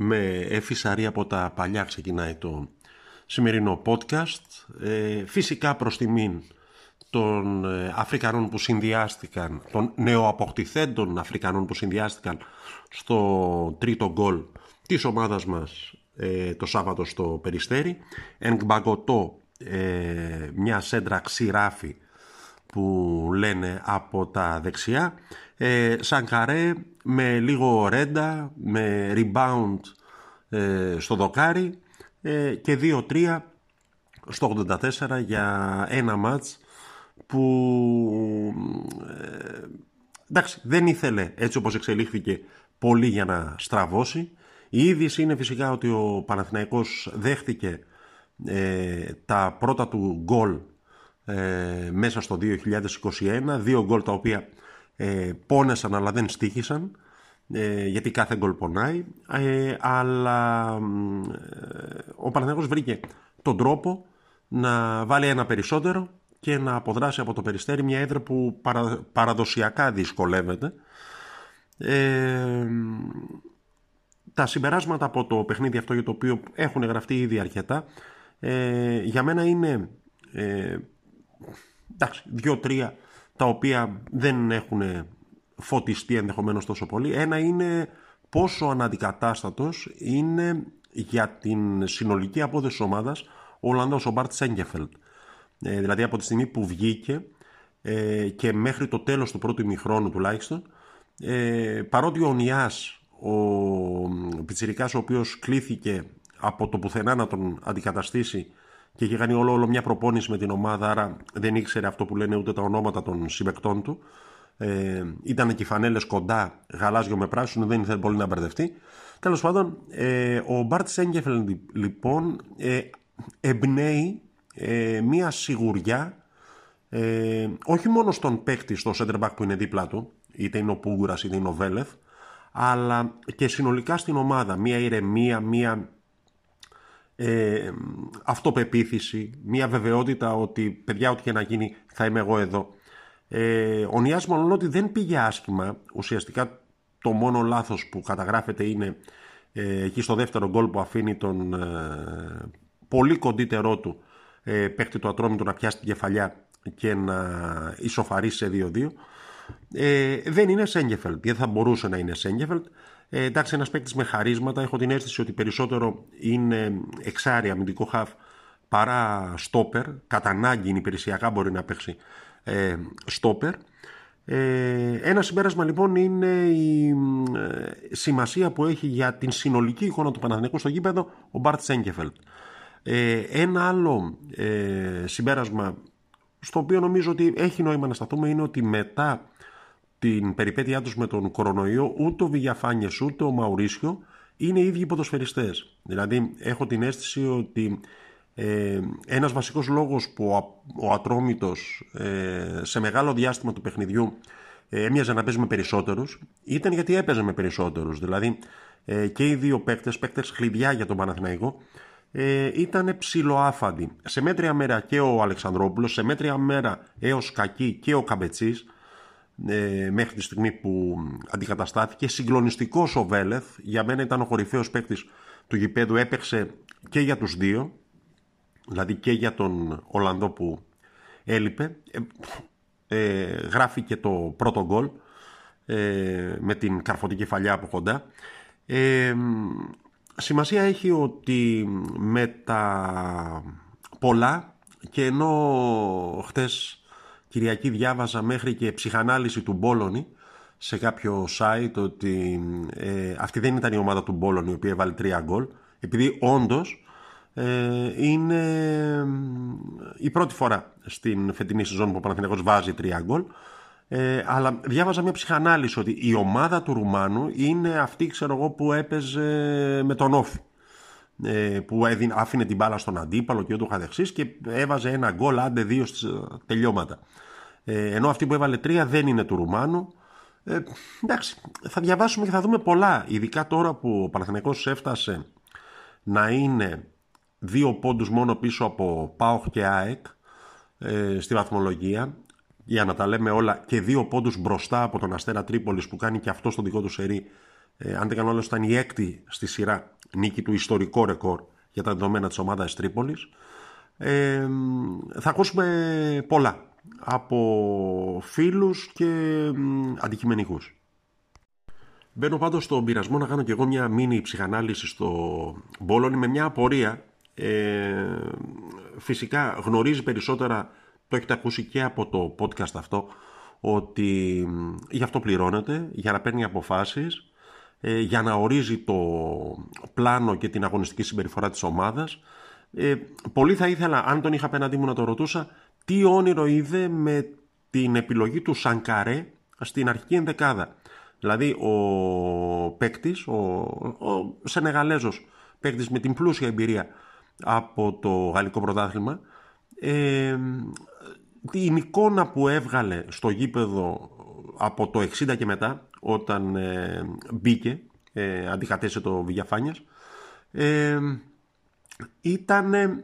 με Εφη από τα παλιά ξεκινάει το σημερινό podcast. Ε, φυσικά προς τιμήν των ε, Αφρικανών που συνδυάστηκαν, των νεοαποκτηθέντων Αφρικανών που συνδυάστηκαν στο τρίτο γκολ της ομάδας μας ε, το Σάββατο στο Περιστέρι. Εγκμπαγκωτό ε, μια σέντρα ξηράφη που λένε από τα δεξιά. Ε, Σανκαρέ με λίγο ρέντα, με rebound ε, στο δοκάρι ε, και 2-3 στο 84 για ένα μάτς που ε, εντάξει δεν ήθελε έτσι όπως εξελίχθηκε πολύ για να στραβώσει. Η είδηση είναι φυσικά ότι ο Παναθηναϊκός δέχτηκε τα πρώτα του γκολ μέσα στο 2021, δύο γκολ τα οποία ε, πόνεσαν αλλά δεν στήχησαν ε, γιατί κάθε γκολ πονάει ε, αλλά ε, ο Παναθηναϊκός βρήκε τον τρόπο να βάλει ένα περισσότερο και να αποδράσει από το Περιστέρι μια έδρα που παραδοσιακά δυσκολεύεται. Τα συμπεράσματα από το παιχνίδι αυτό για το οποίο έχουν γραφτεί ήδη αρκετά για μένα είναι εντάξει, δύο-τρία τα οποία δεν έχουν φωτιστεί ενδεχομένως τόσο πολύ. Ένα είναι πόσο αναντικατάστατος είναι για την συνολική απόδοση της ομάδας ο Ολλανδός, ο Μπαρτ Σέγκεφελτ. Ε, δηλαδή από τη στιγμή που βγήκε ε, και μέχρι το τέλος του πρώτου ημιχρόνου τουλάχιστον ε, παρότι ο Νιάς, ο Πιτσιρικάς ο οποίος κλήθηκε από το πουθενά να τον αντικαταστήσει και είχε κάνει όλο, όλο μια προπόνηση με την ομάδα, άρα δεν ήξερε αυτό που λένε ούτε τα ονόματα των συμπεκτών του. Ε, ήταν και οι φανέλες κοντά, γαλάζιο με πράσινο, δεν ήθελε πολύ να μπερδευτεί. Τέλος πάντων, ε, ο Μπάρτ Σέγκεφελ λοιπόν ε, εμπνέει ε, μια σιγουριά ε, όχι μόνο στον παίκτη, στο center back που είναι δίπλα του, είτε είναι ο Πούγκουρας είτε είναι ο Βέλεθ, αλλά και συνολικά στην ομάδα. Μια ηρεμία, μια ε, αυτοπεποίθηση, μια βεβαιότητα ότι παιδιά ό,τι και να γίνει θα είμαι εγώ εδώ. Ε, ο Νιάς μόνο ότι δεν πήγε άσχημα, ουσιαστικά το μόνο λάθος που καταγράφεται είναι ε, εκεί στο δεύτερο γκολ που αφήνει τον ε, πολύ κοντύτερό του ε, παίχτη του Ατρόμητου να πιάσει την κεφαλιά και να ισοφαρίσει σε 2-2. Ε, δεν είναι Σέγγεφελτ, δεν θα μπορούσε να είναι Σέγγεφελτ. Ε, εντάξει, ένας παίκτης με χαρίσματα. Έχω την αίσθηση ότι περισσότερο είναι εξάρια αμυντικό χαφ παρά στόπερ. Κατά ανάγκη υπηρεσιακά μπορεί να παίξει ε, στόπερ. Ε, ένα συμπέρασμα λοιπόν είναι η ε, σημασία που έχει για την συνολική εικόνα του Παναθηναϊκού στο γήπεδο ο Μπαρτ Σέγκεφελτ. Ε, ένα άλλο ε, συμπέρασμα στο οποίο νομίζω ότι έχει νόημα να σταθούμε είναι ότι μετά την περιπέτειά τους με τον κορονοϊό ούτε ο Βηγιαφάνιες ούτε ο Μαουρίσιο είναι οι ίδιοι ποδοσφαιριστές. Δηλαδή έχω την αίσθηση ότι ε, ένας βασικός λόγος που ο, ο Ατρόμητος ε, σε μεγάλο διάστημα του παιχνιδιού ε, έμοιαζε να παίζει με περισσότερους ήταν γιατί έπαιζε με περισσότερους. Δηλαδή ε, και οι δύο παίκτες, παίκτες χλειδιά για τον Παναθηναϊκό ε, ήταν ψιλοάφαντοι. Σε μέτρια μέρα και ο Αλεξανδρόπουλος, σε μέτρια μέρα έως κακή και ο Καμπετσής ε, μέχρι τη στιγμή που αντικαταστάθηκε. Συγκλονιστικός ο Βέλεθ, για μένα ήταν ο κορυφαίος παίκτης του γηπέδου, έπαιξε και για τους δύο, δηλαδή και για τον Ολλανδό που έλειπε. Ε, ε, γράφει και το πρώτο γκολ ε, με την καρφωτική κεφαλιά από κοντά. Ε, σημασία έχει ότι με τα πολλά και ενώ χτες Κυριακή διάβαζα μέχρι και ψυχανάλυση του Μπόλωνη σε κάποιο site ότι ε, αυτή δεν ήταν η ομάδα του Μπόλωνη η οποία έβαλε τρία γκολ επειδή όντως ε, είναι η πρώτη φορά στην φετινή σεζόν που ο Παναθηναϊκός βάζει τρία γκολ. Ε, αλλά διάβαζα μια ψυχανάλυση ότι η ομάδα του Ρουμάνου είναι αυτή ξέρω εγώ που έπαιζε με τον Όφη. ε, που έδινε, άφηνε την μπάλα στον αντίπαλο και ούτω καθεξής και έβαζε ένα γκολ άντε δύο στις τελειώματα. Ε, ενώ αυτή που έβαλε τρία δεν είναι του Ρουμάνου. Ε, εντάξει, θα διαβάσουμε και θα δούμε πολλά. Ειδικά τώρα που ο Παναθηναϊκός έφτασε να είναι δύο πόντους μόνο πίσω από ΠΑΟΧ και ΑΕΚ ε, στη βαθμολογία για να τα λέμε όλα και δύο πόντους μπροστά από τον Αστέρα Τρίπολης που κάνει και αυτό στο δικό του σερί Ε, αν δεν κάνω άλλο, ήταν η έκτη στη σειρά νίκη του ιστορικό ρεκόρ για τα δεδομένα της ομάδας Τρίπολης. Ε, θα ακούσουμε πολλά από φίλους και αντικειμενικούς. Μπαίνω πάντως στον πειρασμό να κάνω και εγώ μια μίνι ψυχανάλυση στο Μπόλονι με μια απορία. Ε, φυσικά γνωρίζει περισσότερα, το έχετε ακούσει και από το podcast αυτό, ότι γι' αυτό πληρώνεται, για να παίρνει αποφάσεις, ε, για να ορίζει το πλάνο και την αγωνιστική συμπεριφορά της ομάδας. Ε, πολύ θα ήθελα, αν τον είχα απέναντί μου να το ρωτούσα, τι όνειρο είδε με την επιλογή του Σανκαρέ στην αρχική ενδεκάδα. Δηλαδή ο παίκτης, ο, ο Σενεγαλέζος παίκτης με την πλούσια εμπειρία από το γαλλικό πρωτάθλημα, ε, την εικόνα που έβγαλε στο γήπεδο από το 60 και μετά, όταν ε, μπήκε, ε, αντικατέσε το Βηγιαφάνιας, ε, ήταν...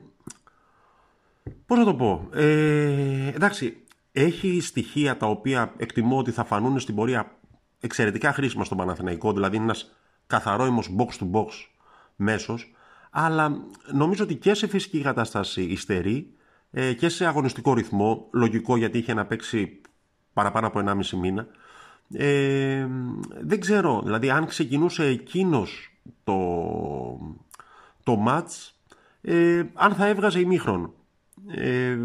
Πώς να το πω... Ε, εντάξει, έχει στοιχεία τα οποία εκτιμώ ότι θα φανούν στην πορεία εξαιρετικά χρήσιμα στον Παναθηναϊκό, δηλαδή είναι ένας καθαρόιμος box to box μέσος, αλλά νομίζω ότι και σε φυσική κατάσταση υστερεί ε, και σε αγωνιστικό ρυθμό, λογικό γιατί είχε να παίξει παραπάνω από 1,5 μήνα. Ε, δεν ξέρω, δηλαδή αν ξεκινούσε εκείνος το, το μάτς, ε, αν θα έβγαζε ημίχρονο. Ε,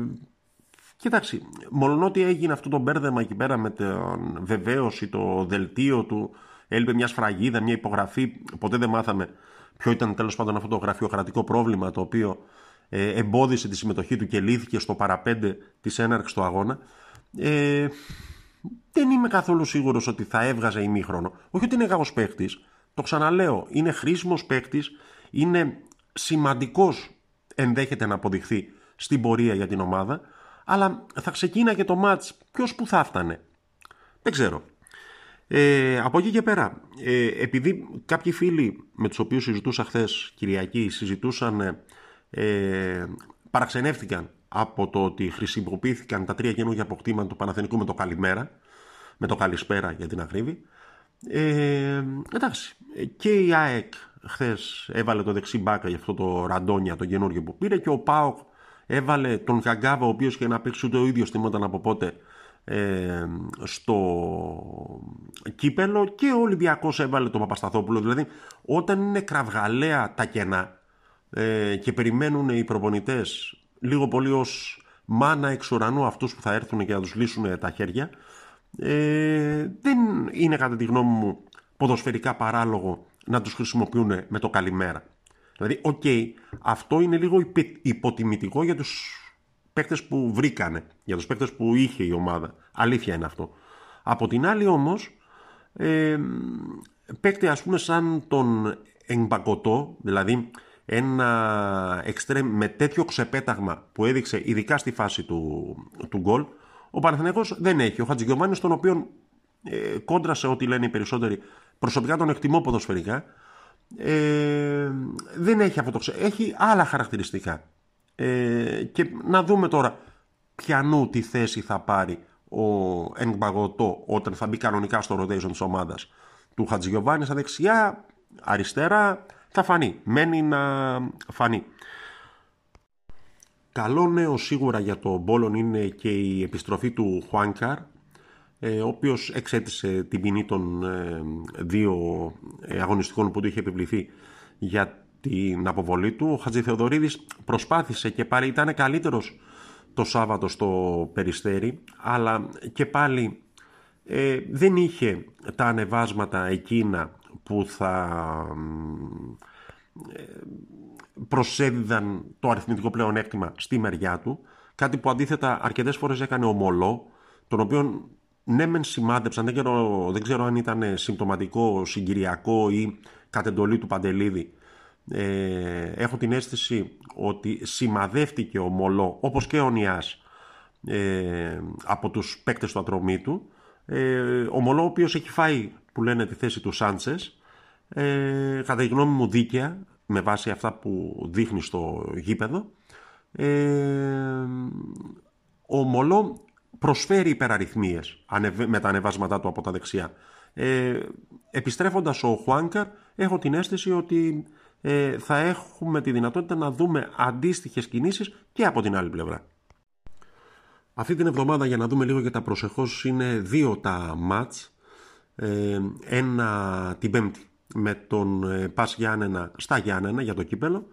Κοιτάξτε, μόνο ότι έγινε αυτό το μπέρδεμα εκεί πέρα με την βεβαίωση, το δελτίο του, έλειπε μια σφραγίδα, μια υπογραφή, ποτέ δεν μάθαμε ποιο ήταν τέλος πάντων αυτό το γραφειοκρατικό πρόβλημα το οποίο ε, εμπόδισε τη συμμετοχή του και λύθηκε στο παραπέντε της έναρξης του αγώνα. Ε, δεν είμαι καθόλου σίγουρος ότι θα έβγαζε ημίχρονο. Όχι ότι είναι κακός παίκτης. το ξαναλέω, είναι χρήσιμος παίκτης, είναι σημαντικός ενδέχεται να αποδειχθεί στην πορεία για την ομάδα, αλλά θα ξεκίναγε το μάτς ποιος που θα φτάνε. Δεν ξέρω. Ε, από εκεί και πέρα, ε, επειδή κάποιοι φίλοι με τους οποίους συζητούσα χθες Κυριακή συζητούσαν, ε, παραξενεύτηκαν από το ότι χρησιμοποιήθηκαν τα τρία καινούργια αποκτήματα του Παναθενικού με το καλημέρα, με το καλησπέρα για την ακρίβη. Ε, εντάξει, και η ΑΕΚ χθες έβαλε το δεξί μπάκα για αυτό το ραντόνια, το καινούργιο που πήρε και ο ΠΑΟΚ έβαλε τον Καγκάβα ο οποίος και να παίξει ούτε ο ίδιος θυμόταν από πότε ε, στο κύπελο και ο Ολυμπιακός έβαλε τον Παπασταθόπουλο δηλαδή όταν είναι κραυγαλαία τα κενά ε, και περιμένουν οι προπονητές λίγο πολύ ως μάνα εξ ουρανού αυτούς που θα έρθουν και να τους λύσουν τα χέρια ε, δεν είναι κατά τη γνώμη μου ποδοσφαιρικά παράλογο να τους χρησιμοποιούν με το καλημέρα Δηλαδή, οκ, αυτό είναι λίγο υποτιμητικό για τους παίκτες που βρήκανε, για τους παίκτες που είχε η ομάδα. Αλήθεια είναι αυτό. Από την άλλη όμως, ε, παίκτη ας πούμε σαν τον Εμπακοτό, δηλαδή ένα εξτρέμ με τέτοιο ξεπέταγμα που έδειξε ειδικά στη φάση του, του γκολ, ο Παναθηναίκος δεν έχει. Ο Χατζηγιωμάνης, τον οποίο ε, κόντρασε ό,τι λένε οι περισσότεροι, προσωπικά τον εκτιμώ ποδοσφαιρικά, ε, δεν έχει αυτό το Έχει άλλα χαρακτηριστικά. Ε, και να δούμε τώρα ποιανού τη θέση θα πάρει ο Εγκμπαγωτό όταν θα μπει κανονικά στο rotation της ομάδας του Χατζηγιοβάνη στα δεξιά, αριστερά, θα φανεί. Μένει να φανεί. Καλό νέο σίγουρα για το Μπόλον είναι και η επιστροφή του Χουάνκαρ ε, ο οποίος εξέτησε την ποινή των ε, δύο ε, αγωνιστικών που του είχε επιβληθεί για την αποβολή του. Ο Χατζηθεοδωρίδης προσπάθησε και πάλι ήταν καλύτερος το Σάββατο στο Περιστέρι, αλλά και πάλι δεν είχε τα ανεβάσματα εκείνα που θα προσέδιδαν το αριθμητικό πλεονέκτημα στη μεριά του, κάτι που αντίθετα αρκετές φορές έκανε ομολό, τον οποίο ναι μεν σημάδεψαν, δεν ξέρω, δεν ξέρω αν ήταν συμπτωματικό, συγκυριακό ή κατ' εντολή του Παντελίδη. Ε, έχω την αίσθηση ότι σημαδεύτηκε ο Μολό, όπως και ο Νιάς, ε, από τους παίκτες του ατρωμί του. Ε, ο Μολό, ο οποίος έχει φάει, που λένε, τη θέση του Σάντσες, ε, κατά τη γνώμη μου δίκαια, με βάση αυτά που δείχνει στο γήπεδο. Ε, ο Μολό προσφέρει υπεραριθμίες με τα ανεβάσματά του από τα δεξιά. Ε, επιστρέφοντας ο Χουάνκαρ, έχω την αίσθηση ότι ε, θα έχουμε τη δυνατότητα να δούμε αντίστοιχες κινήσεις και από την άλλη πλευρά. Αυτή την εβδομάδα για να δούμε λίγο για τα προσεχώς είναι δύο τα μάτς. Ε, ένα την Πέμπτη με τον ε, Πας Γιάννενα στα Γιάννενα για το κύπελο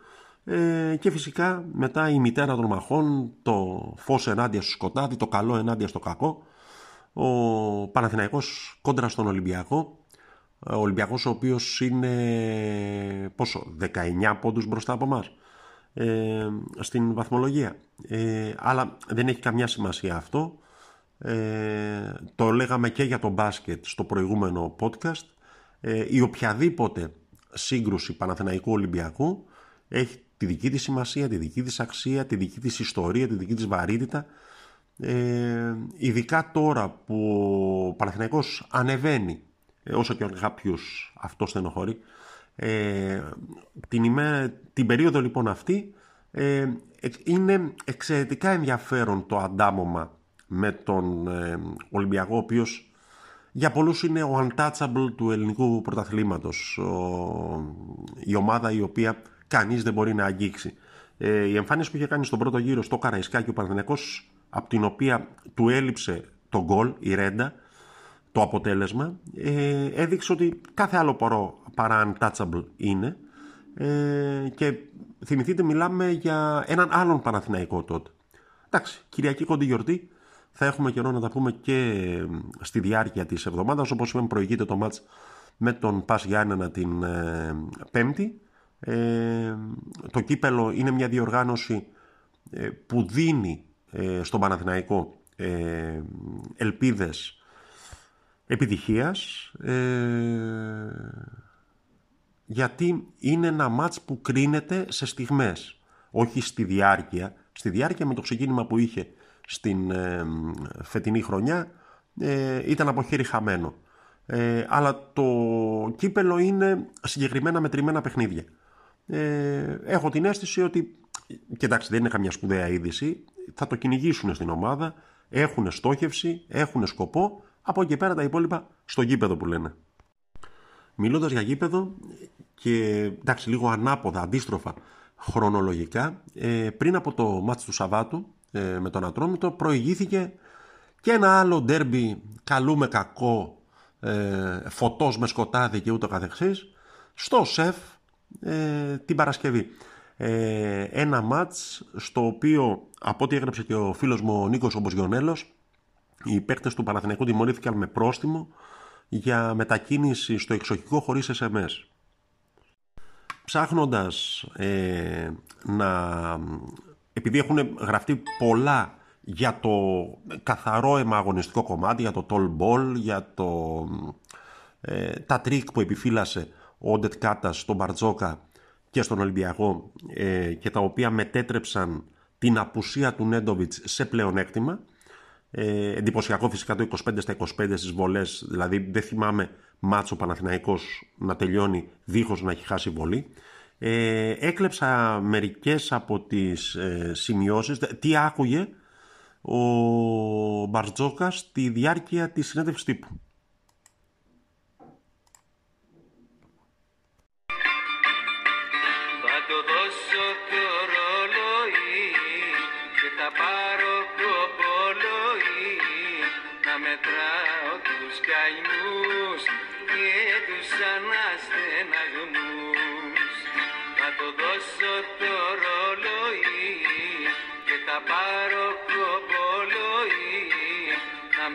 ε, και φυσικά μετά η μητέρα των μαχών, το φως ενάντια στο σκοτάδι, το καλό ενάντια στο κακό, ο Παναθηναϊκός κόντρα στον Ολυμπιακό, ο Ολυμπιακός ο οποίος είναι πόσο, 19 πόντους μπροστά από μας ε, στην βαθμολογία. Ε, αλλά δεν έχει καμιά σημασία αυτό. Ε, το λέγαμε και για το μπάσκετ στο προηγούμενο podcast. Ε, η οποιαδήποτε σύγκρουση Παναθηναϊκού Ολυμπιακού έχει τη δική της σημασία, τη δική της αξία, τη δική της ιστορία, τη δική της βαρύτητα. Ε, ειδικά τώρα που ο Παναθηναϊκός ανεβαίνει, ε, όσο και κάποιους αυτό στενοχωρεί, ε, την, ημέρα, την περίοδο λοιπόν αυτή ε, είναι εξαιρετικά ενδιαφέρον το αντάμωμα με τον ε, Ολυμπιακό, ο οποίος για πολλούς είναι ο untouchable του ελληνικού πρωταθλήματος, η ομάδα η οποία κανείς δεν μπορεί να αγγίξει. Ε, η εμφάνιση που είχε κάνει στον πρώτο γύρο στο Καραϊσκάκι ο Παναθηναϊκός, από την οποία του έλειψε το γκολ, η Ρέντα, το αποτέλεσμα, ε, έδειξε ότι κάθε άλλο πορό παρά untouchable είναι ε, και θυμηθείτε μιλάμε για έναν άλλον Παναθηναϊκό τότε. Εντάξει, Κυριακή κοντή γιορτή, θα έχουμε καιρό να τα πούμε και στη διάρκεια της εβδομάδας, όπως είπαμε προηγείται το μάτς με τον Πας Γιάννενα την ε, Πέμπτη. Ε, το κύπελο είναι μια διοργάνωση ε, που δίνει ε, στον Παναθηναϊκό ε, ελπίδες επιτυχίας γιατί είναι ένα μάτς που κρίνεται σε στιγμές, όχι στη διάρκεια. Στη διάρκεια με το ξεκίνημα που είχε στην φετινή χρονιά ήταν από χέρι χαμένο. αλλά το κύπελο είναι συγκεκριμένα μετρημένα παιχνίδια ε, έχω την αίσθηση ότι, κοιτάξτε δεν είναι καμιά σπουδαία είδηση, θα το κυνηγήσουν στην ομάδα, έχουν στόχευση, έχουν σκοπό, από εκεί πέρα τα υπόλοιπα στο γήπεδο που λένε. Μιλώντας για γήπεδο και εντάξει λίγο ανάποδα, αντίστροφα χρονολογικά, ε, πριν από το μάτς του Σαββάτου ε, με τον Ατρόμητο προηγήθηκε και ένα άλλο ντέρμπι καλού με κακό, ε, φωτός με σκοτάδι και ούτω καθεξής, στο ΣΕΦ ε, την Παρασκευή. Ε, ένα μάτς στο οποίο από ό,τι έγραψε και ο φίλος μου ο Νίκος Ομποσγιονέλος οι παίκτες του Παναθηναϊκού τιμωρήθηκαν με πρόστιμο για μετακίνηση στο εξοχικό χωρίς SMS. Ψάχνοντας ε, να... επειδή έχουν γραφτεί πολλά για το καθαρό αιμαγωνιστικό κομμάτι, για το tall ball, για το, ε, τα τρικ που επιφύλασε ο Οντέντ Κάτας στον Μπαρτζόκα και στον Ολυμπιακό ε, και τα οποία μετέτρεψαν την απουσία του Νέντοβιτς σε πλεονέκτημα. Ε, εντυπωσιακό φυσικά το 25 στα 25 στις βολές, δηλαδή δεν θυμάμαι ματς ο Παναθηναϊκός να τελειώνει δίχως να έχει χάσει βολή. Ε, έκλεψα μερικές από τις ε, σημειώσεις. Τι άκουγε ο Μπαρτζόκας στη διάρκεια της συνέντευξης τύπου.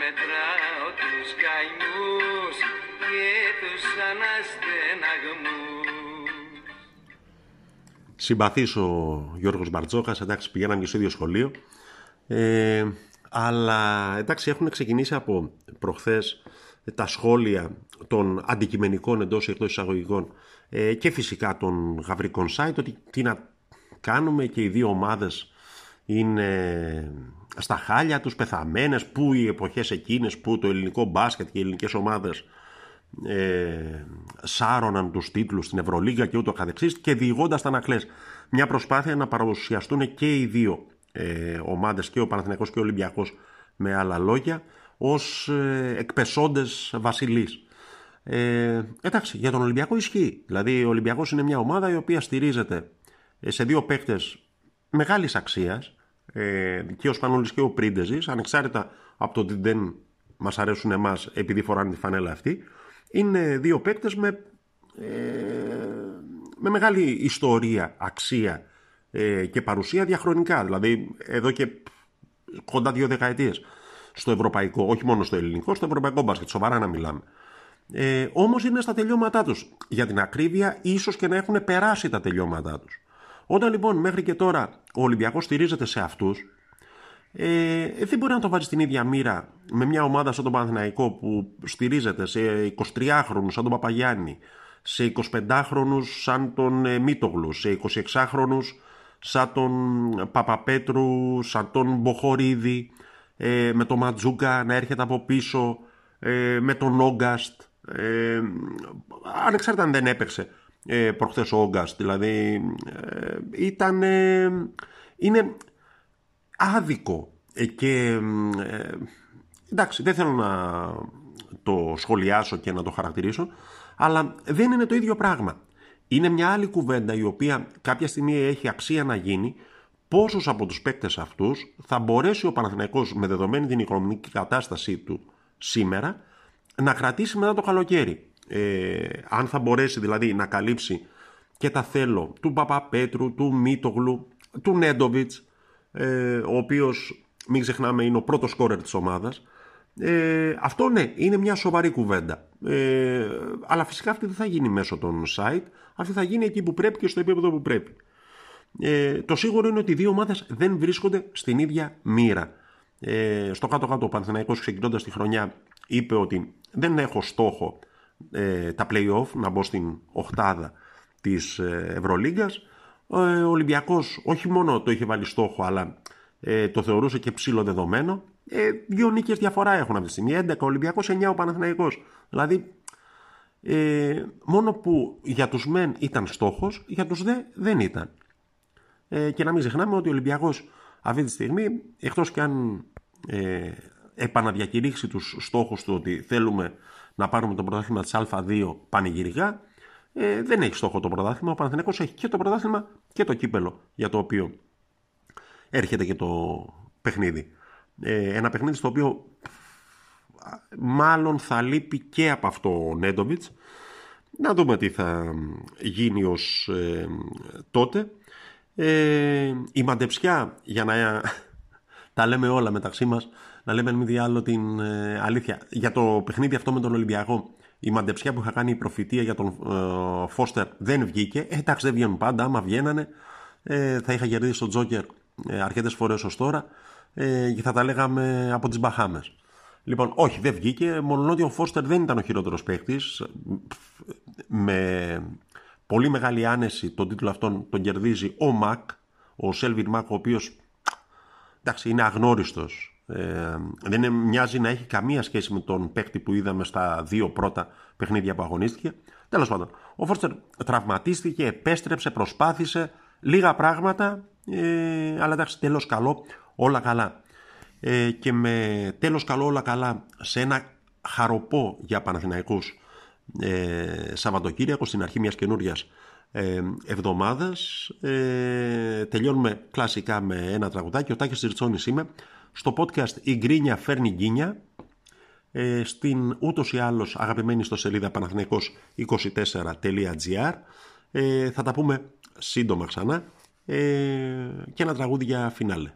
Μετράω τους καημούς και τους αναστεναγμούς. Συμπαθής ο Γιώργος Μπαρτζόκας, εντάξει πηγαίναμε και στο ίδιο σχολείο. Ε, αλλά εντάξει έχουν ξεκινήσει από προχθές τα σχόλια των αντικειμενικών εντός ή εκτός εισαγωγικών ε, και φυσικά των γαβρικών site ότι τι να κάνουμε και οι δύο ομάδες είναι στα χάλια τους πεθαμένες που οι εποχές εκείνες που το ελληνικό μπάσκετ και οι ελληνικές ομάδες ε, σάρωναν τους τίτλους στην Ευρωλίγα και ούτω καθεξής και διηγώντας τα ανακλές μια προσπάθεια να παραδοσιαστούν και οι δύο ε, ομάδες και ο Παναθηναϊκός και ο Ολυμπιακός με άλλα λόγια ως ε, εκπεσόντες βασιλείς Ε, εντάξει, για τον Ολυμπιακό ισχύει. Δηλαδή, ο Ολυμπιακός είναι μια ομάδα η οποία στηρίζεται σε δύο παίκτες μεγάλης αξίας. Ε, και ο Σπανούλης και ο Πρίντεζης, ανεξάρτητα από το ότι δεν μας αρέσουν εμάς επειδή φοράνε τη φανέλα αυτή. Είναι δύο παίκτες με, ε, με μεγάλη ιστορία, αξία ε, και παρουσία διαχρονικά. Δηλαδή, εδώ και κοντά δύο δεκαετίες στο ευρωπαϊκό, όχι μόνο στο ελληνικό, στο ευρωπαϊκό μπάσκετ, σοβαρά να μιλάμε. Ε, Όμως είναι στα τελειώματά τους. Για την ακρίβεια, ίσως και να έχουν περάσει τα τελειώματά τους. Όταν λοιπόν μέχρι και τώρα ο Ολυμπιακός στηρίζεται σε αυτούς, ε, δεν μπορεί να το βάζει στην ίδια μοίρα με μια ομάδα σαν τον Παναθηναϊκό που στηρίζεται σε 23χρονου σαν τον Παπαγιάννη, σε 25χρονου σαν τον ε, Μίτογλου, σε 26χρονου σαν τον Παπαπέτρου, σαν τον Μποχορίδη, ε, με τον Ματζούκα να έρχεται από πίσω, ε, με τον Όγκαστ, ε, ανεξάρτητα αν δεν έπαιξε ε, προχθές ο Όγκαστ, δηλαδή ε, ήταν, είναι άδικο και εντάξει δεν θέλω να το σχολιάσω και να το χαρακτηρίσω αλλά δεν είναι το ίδιο πράγμα είναι μια άλλη κουβέντα η οποία κάποια στιγμή έχει αξία να γίνει πόσους από τους παίκτες αυτούς θα μπορέσει ο Παναθηναϊκός με δεδομένη την οικονομική κατάστασή του σήμερα να κρατήσει μετά το καλοκαίρι. Ε, αν θα μπορέσει δηλαδή να καλύψει και τα θέλω του Παπαπέτρου, του Μίτογλου, του Νέντοβιτς, ε, ο οποίος μην ξεχνάμε είναι ο πρώτος σκόρερ της ομάδας, ε, αυτό ναι, είναι μια σοβαρή κουβέντα. Ε, αλλά φυσικά αυτή δεν θα γίνει μέσω των site, αυτή θα γίνει εκεί που πρέπει και στο επίπεδο που πρέπει. Ε, το σίγουρο είναι ότι οι δύο ομάδες δεν βρίσκονται στην ίδια μοίρα. Ε, στο κάτω-κάτω ο Παναθηναϊκός ξεκινώντας τη χρονιά είπε ότι δεν έχω στόχο ε, τα play-off να μπω στην οχτάδα της ε, Ευρωλίγκας. Ο ε, Ολυμπιακός όχι μόνο το είχε βάλει στόχο αλλά ε, το θεωρούσε και ψήλο δεδομένο. Ε, δύο νίκες διαφορά έχουν αυτή τη στιγμή. 11 ο Ολυμπιακός, 9 ο Παναθηναϊκός. Δηλαδή ε, μόνο που για τους μεν ήταν στόχος, για τους δε δεν ήταν. Ε, και να μην ξεχνάμε ότι ο Ολυμπιακός αυτή τη στιγμή, εκτός και αν ε, επαναδιακηρύξει τους στόχους του ότι θέλουμε να πάρουμε το πρωτάθλημα της Α2 πανηγυρικά, ε, δεν έχει στόχο το πρωτάθλημα. Ο Παναθηναϊκός έχει και το πρωτάθλημα και το κύπελο για το οποίο έρχεται και το παιχνίδι. Ε, ένα παιχνίδι στο οποίο μάλλον θα λείπει και από αυτό ο Νέντοβιτς. Να δούμε τι θα γίνει ως ε, τότε. Ε, η μαντεψιά, για να τα λέμε όλα μεταξύ μας, να λέμε μη διάλογο την ε, αλήθεια. Για το παιχνίδι αυτό με τον Ολυμπιακό, η μαντεψιά που είχα κάνει η προφητεία για τον ε, Φώστερ δεν βγήκε. Ε, εντάξει, δεν βγαίνουν πάντα. Άμα βγαίνανε, ε, θα είχα κερδίσει τον Τζόκερ ε, αρκετές φορές ως τώρα ε, και θα τα λέγαμε από τις Μπαχάμες. Λοιπόν, όχι, δεν βγήκε. Μόνο ότι ο Φώστερ δεν ήταν ο χειρότερος παίκτης. Με πολύ μεγάλη άνεση τον τίτλο αυτόν τον κερδίζει ο Μακ, ο Σέλβιν Μακ, ο οποίος είναι αγνώριστος ε, δεν μοιάζει να έχει καμία σχέση με τον παίκτη που είδαμε στα δύο πρώτα παιχνίδια που αγωνίστηκε. Τέλος πάντων, ο Φόρστερ τραυματίστηκε, επέστρεψε, προσπάθησε λίγα πράγματα, ε, αλλά εντάξει, τέλος καλό, όλα καλά. Ε, και με τέλος καλό, όλα καλά σε ένα χαροπό για Παναθηναϊκούς ε, Σαββατοκύριακο στην αρχή μιας καινούριας ε, εβδομάδας ε, τελειώνουμε κλασικά με ένα τραγουδάκι. Ο Τάκης Ριτσόνης είμαι. Στο podcast «Η Γκρίνια φέρνει γκίνια» ε, στην ούτως ή άλλως αγαπημένη στο σελίδα παναθηναϊκός24.gr ε, θα τα πούμε σύντομα ξανά. Ε, και ένα τραγούδι για φινάλε.